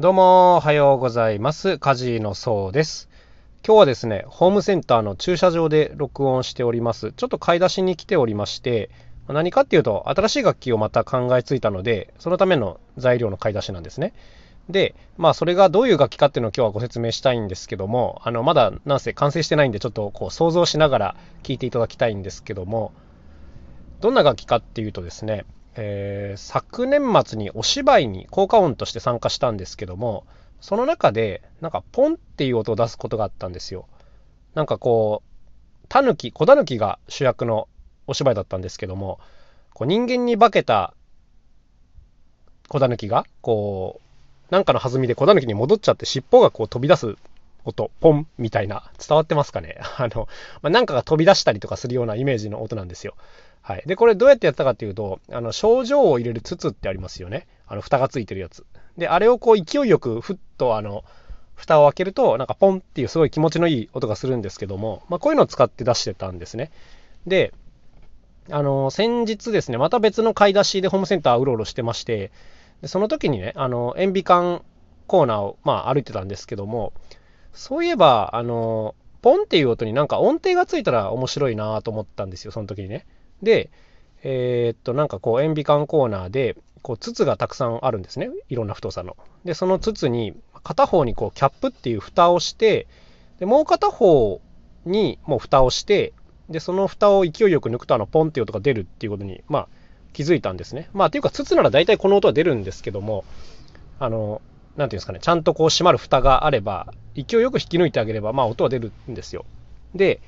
どうも、おはようございます。カジのそうです。今日はですね、ホームセンターの駐車場で録音しております。ちょっと買い出しに来ておりまして、何かっていうと、新しい楽器をまた考えついたので、そのための材料の買い出しなんですね。で、まあ、それがどういう楽器かっていうのを今日はご説明したいんですけども、あの、まだなんせ完成してないんで、ちょっとこう想像しながら聞いていただきたいんですけども、どんな楽器かっていうとですね、えー、昨年末にお芝居に効果音として参加したんですけども、その中で、なんかポンっていう音を出すことがあったんですよ。なんかこう、タヌキ、小タヌキが主役のお芝居だったんですけども、こう人間に化けた小タヌキが、こう、なんかの弾みで小狸に戻っちゃって尻尾がこう飛び出す音、ポンみたいな、伝わってますかね？あの、まあ、なんかが飛び出したりとかするようなイメージの音なんですよ。はい。で、これどうやってやったかっていうと、あの、症状を入れる筒ってありますよね。あの、蓋がついてるやつ。で、あれをこう勢いよくふっとあの、蓋を開けると、なんかポンっていうすごい気持ちのいい音がするんですけども、まあ、こういうのを使って出してたんですね。で、あの、先日ですね、また別の買い出しでホームセンターうろうろしてまして、でその時にね、あの、塩ビ管コーナーを、まあ、歩いてたんですけども、そういえば、あの、ポンっていう音になんか音程がついたら面白いなと思ったんですよ、その時にね。で、えー、っと、なんかこう、塩ビ管コーナーで、こう、筒がたくさんあるんですね。いろんな太さの。で、その筒に、片方にこう、キャップっていう蓋をして、で、もう片方にもう蓋をして、で、その蓋を勢いよく抜くと、あの、ポンっていう音が出るっていうことに、まあ、気づいたんですね。まあ、っていうか、筒なら大体この音は出るんですけども、あの、なんていうんですかね、ちゃんとこう閉まる蓋があれば、勢いよく引き抜いてあげれば、まあ音は出るんですよ。で、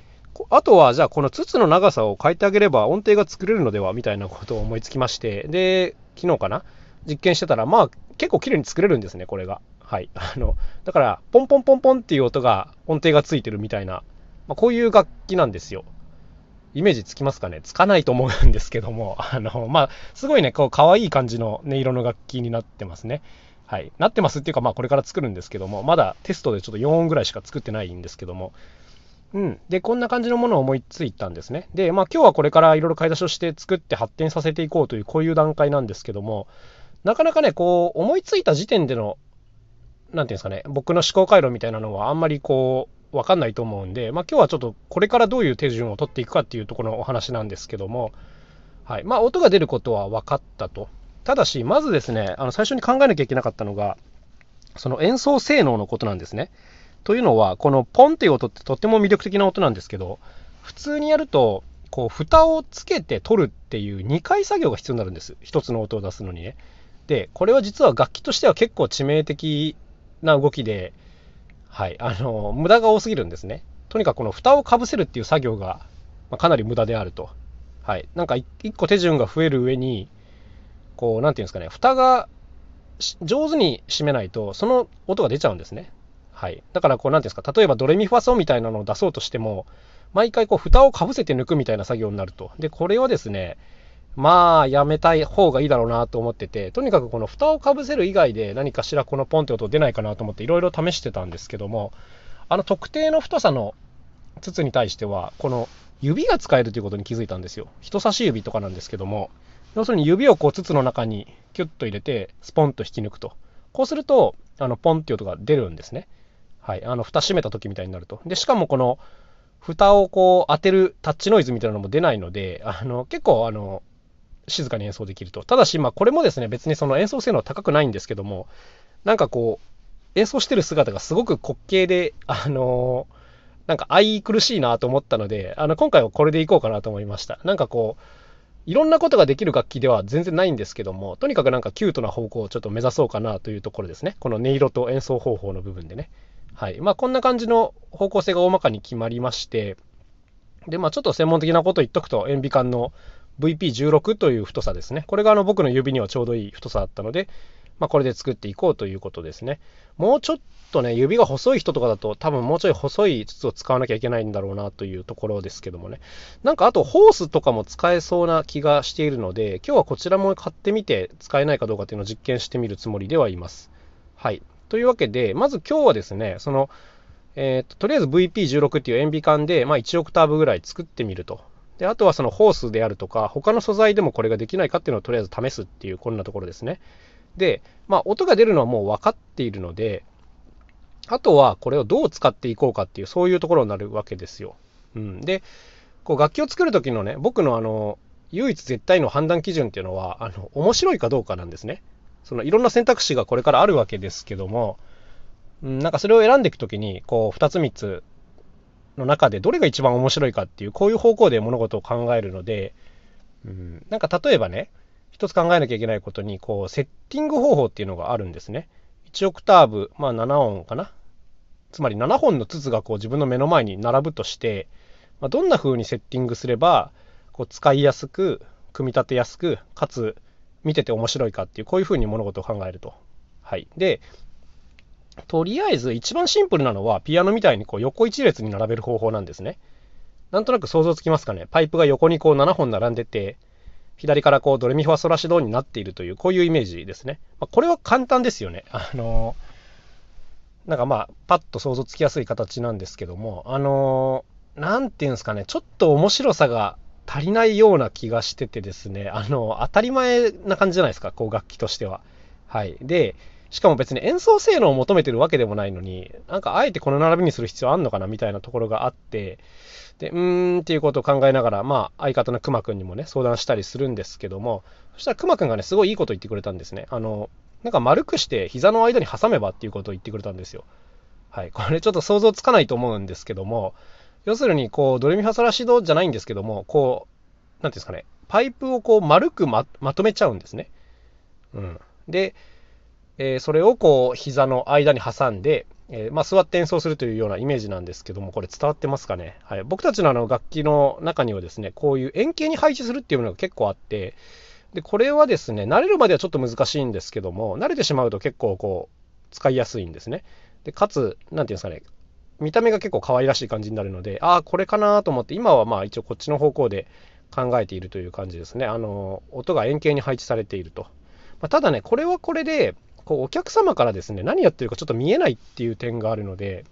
あとはじゃあこの筒の長さを変えてあげれば音程が作れるのではみたいなことを思いつきまして、で、昨日かな？実験してたら、まあ結構綺麗に作れるんですね、これが。はい。あの、だから、ポンポンポンポンっていう音が音程がついてるみたいな、まあ、こういう楽器なんですよ。イメージつきますかね？つかないと思うんですけども、あの、まあ、すごいね、こう、可愛い感じの音色の楽器になってますね。はい、なってますっていうか、まあ、これから作るんですけども、まだテストでちょっと4音ぐらいしか作ってないんですけども、うん。で、こんな感じのものを思いついたんですね。で、まあ、今日はこれからいろいろ買い出しをして作って発展させていこうという、こういう段階なんですけども、なかなかね、こう、思いついた時点での、なんていうんですかね、僕の思考回路みたいなのはあんまりこう、わかんないと思うんで、まあ、今日はちょっとこれからどういう手順を取っていくかっていうところのお話なんですけども、はい。まあ、音が出ることは分かったと。ただし、まずですね、あの最初に考えなきゃいけなかったのが、その演奏性能のことなんですね。というのは、このポンっていう音ってとっても魅力的な音なんですけど、普通にやると、こう、蓋をつけて取るっていう2回作業が必要になるんです。1つの音を出すのにね。で、これは実は楽器としては結構致命的な動きで、はい、あの、無駄が多すぎるんですね。とにかくこの蓋をかぶせるっていう作業が、まあかなり無駄であると。はい。なんか1個手順が増える上に、こう、なんていうんですかね、蓋が上手に締めないと、その音が出ちゃうんですね。はい。だから、こう、なんですか、例えばドレミファソみたいなのを出そうとしても、毎回こう、蓋をかぶせて抜くみたいな作業になると。で、これはですね、まあ、やめたい方がいいだろうなと思ってて、とにかくこの蓋をかぶせる以外で何かしらこのポンって音出ないかなと思っていろいろ試してたんですけども、あの特定の太さの筒に対しては、この指が使えるということに気づいたんですよ。人差し指とかなんですけども、要するに指をこう筒の中にキュッと入れて、スポンと引き抜くと。こうすると、あの、ポンっていう音が出るんですね。はい。あの、蓋閉めた時みたいになると。で、しかもこの、蓋をこう当てるタッチノイズみたいなのも出ないので、あの、結構あの、静かに演奏できると。ただし、まあ、これもですね、別にその演奏性能は高くないんですけども、なんかこう、演奏してる姿がすごく滑稽で、あのなんか愛苦しいなと思ったので、あの、今回はこれでいこうかなと思いました。なんかこう、いろんなことができる楽器では全然ないんですけども、とにかくなんかキュートな方向をちょっと目指そうかなというところですね。この音色と演奏方法の部分でね。はい。まあこんな感じの方向性が大まかに決まりまして、で、まあちょっと専門的なことを言っとくと、塩ビ管の VP16 という太さですね。これがあの僕の指にはちょうどいい太さだったので、まあ、これで作っていこうということですね。もうちょっとね、指が細い人とかだと多分もうちょい細い筒を使わなきゃいけないんだろうなというところですけどもね。なんかあとホースとかも使えそうな気がしているので、今日はこちらも買ってみて使えないかどうかっていうのを実験してみるつもりではいます。はい。というわけで、まず今日はですね、その、えーと、とりあえず VP16 っていう塩ビ管で、まあ、1オクターブぐらい作ってみると。で、あとはそのホースであるとか、他の素材でもこれができないかっていうのをとりあえず試すっていう、こんなところですね。で、まあ、音が出るのはもう分かっているので、あとはこれをどう使っていこうかっていう、そういうところになるわけですよ。うん、で、こう楽器を作る時のね、僕のあの、唯一絶対の判断基準っていうのは、あの、面白いかどうかなんですね。そのいろんな選択肢がこれからあるわけですけども、うん、なんかそれを選んでいくときに、こう、2つ3つの中でどれが一番面白いかっていう、こういう方向で物事を考えるので、うん、なんか例えばね、一つ考えなきゃいけないことに、こう、セッティング方法っていうのがあるんですね。1オクターブ、まあ7音かな。つまり7本の筒がこう自分の目の前に並ぶとして、まあ、どんな風にセッティングすれば、こう使いやすく、組み立てやすく、かつ見てて面白いかっていう、こういう風に物事を考えると。はい。で、とりあえず一番シンプルなのは、ピアノみたいにこう横一列に並べる方法なんですね。なんとなく想像つきますかね。パイプが横にこう7本並んでて、左からこうドレミファソラシドになっているという、こういうイメージですね。まあ、これは簡単ですよね。あのなんかまあ、パッと想像つきやすい形なんですけども、あのなんていうんですかね、ちょっと面白さが足りないような気がしててですね、あの、当たり前な感じじゃないですか、こう楽器としては。はい。で、しかも別に演奏性能を求めてるわけでもないのに、なんかあえてこの並びにする必要あんのかなみたいなところがあって、で、うーんっていうことを考えながら、まあ相方のくまくんにもね、相談したりするんですけども、そしたらくまくんがね、すごいいいこと言ってくれたんですね。あの、なんか丸くして膝の間に挟めばっていうことを言ってくれたんですよ。はい。これちょっと想像つかないと思うんですけども、要するに、こう、ドレミファソラシドじゃないんですけども、こう、なんていうんですかね、パイプをこう丸くまとめちゃうんですね。うん。で、えー、それをこう膝の間に挟んで、えー、まあ、座って演奏するというようなイメージなんですけども、これ伝わってますかね？はい、僕たちのあの楽器の中にはですね、こういう円形に配置するっていうのが結構あって、で、これはですね、慣れるまではちょっと難しいんですけども、慣れてしまうと結構こう、使いやすいんですね。で、かつ、なんていうんですかね、見た目が結構可愛らしい感じになるので、ああ、これかなと思って、今はまあ一応こっちの方向で考えているという感じですね。あの、音が円形に配置されていると。まあ、ただね、これはこれで、こうお客様からですね、何やってるかちょっと見えないっていう点があるので、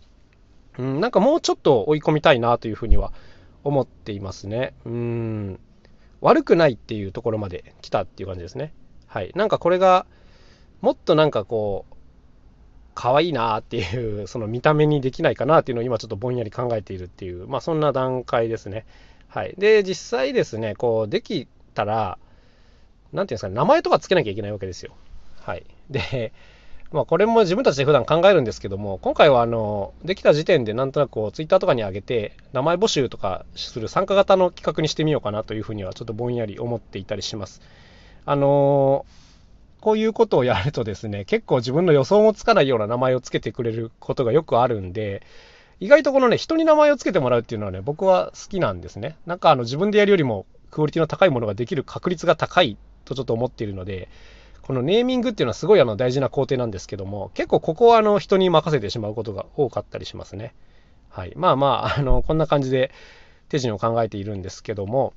うん、なんかもうちょっと追い込みたいなというふうには思っていますね。うん、悪くないっていうところまで来たっていう感じですね。はい。なんかこれが、もっとなんかこう、可愛いなっていう、その見た目にできないかなっていうのを今ちょっとぼんやり考えているっていう、まあそんな段階ですね。はい。で、実際ですね、こう、できたら、なんていうんですかね、名前とかつけなきゃいけないわけですよ。はい。で、まあ、これも自分たちで普段考えるんですけども、今回はあの、できた時点でなんとなくこう、ツイッターとかに上げて、名前募集とかする参加型の企画にしてみようかなというふうにはちょっとぼんやり思っていたりします。あのー、こういうことをやるとですね、結構自分の予想もつかないような名前をつけてくれることがよくあるんで、意外とこのね、人に名前をつけてもらうっていうのはね、僕は好きなんですね。なんかあの、自分でやるよりもクオリティの高いものができる確率が高いとちょっと思っているので、このネーミングっていうのはすごいあの大事な工程なんですけども、結構ここはあの人に任せてしまうことが多かったりしますね。はい。まあまあ、あの、こんな感じで手順を考えているんですけども、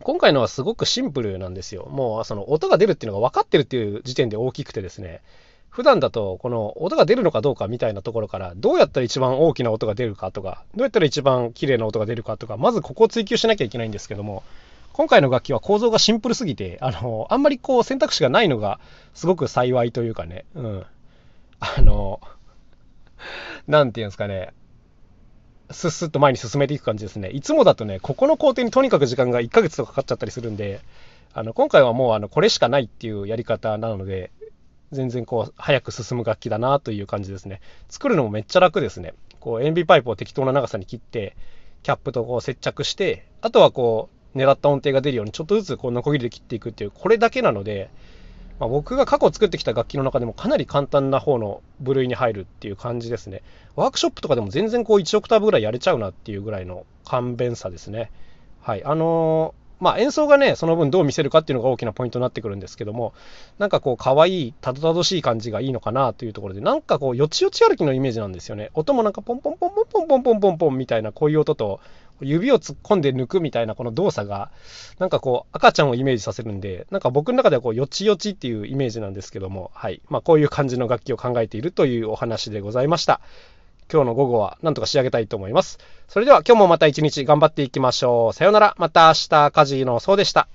今回のはすごくシンプルなんですよ。もうその音が出るっていうのが分かってるっていう時点で大きくてですね、普段だとこの音が出るのかどうかみたいなところからどうやったら一番大きな音が出るかとかどうやったら一番綺麗な音が出るかとかまずここを追求しなきゃいけないんですけども今回の楽器は構造がシンプルすぎて、あの、あんまりこう選択肢がないのがすごく幸いというかね、うん。あの、なんていうんですかね、スッスッと前に進めていく感じですね。いつもだとね、ここの工程にとにかく時間が1ヶ月とかかかっちゃったりするんで、あの、今回はもうあの、これしかないっていうやり方なので、全然こう、早く進む楽器だなという感じですね。作るのもめっちゃ楽ですね。こう、塩ビパイプを適当な長さに切って、キャップとこう接着して、あとはこう、狙った音程が出るようにちょっとずつこうノコギリで切っていくっていうこれだけなので、まあ、僕が過去作ってきた楽器の中でもかなり簡単な方の部類に入るっていう感じですね。ワークショップとかでも全然こう1オクターブぐらいやれちゃうなっていうぐらいの簡便さですね。はい。あのーまあ演奏がね、その分どう見せるかっていうのが大きなポイントになってくるんですけども、なんかこう可愛い、たどたどしい感じがいいのかなというところで、なんかこうよちよち歩きのイメージなんですよね。音もなんかポンポンポンポンポンポンポンポンポンみたいなこういう音と、指を突っ込んで抜くみたいなこの動作が、なんかこう赤ちゃんをイメージさせるんで、なんか僕の中ではこうよちよちっていうイメージなんですけども、はい。まあこういう感じの楽器を考えているというお話でございました。今日の午後はなんとか仕上げたいと思います。それでは今日もまた一日頑張っていきましょう。さようなら。また明日、カジのそうでした。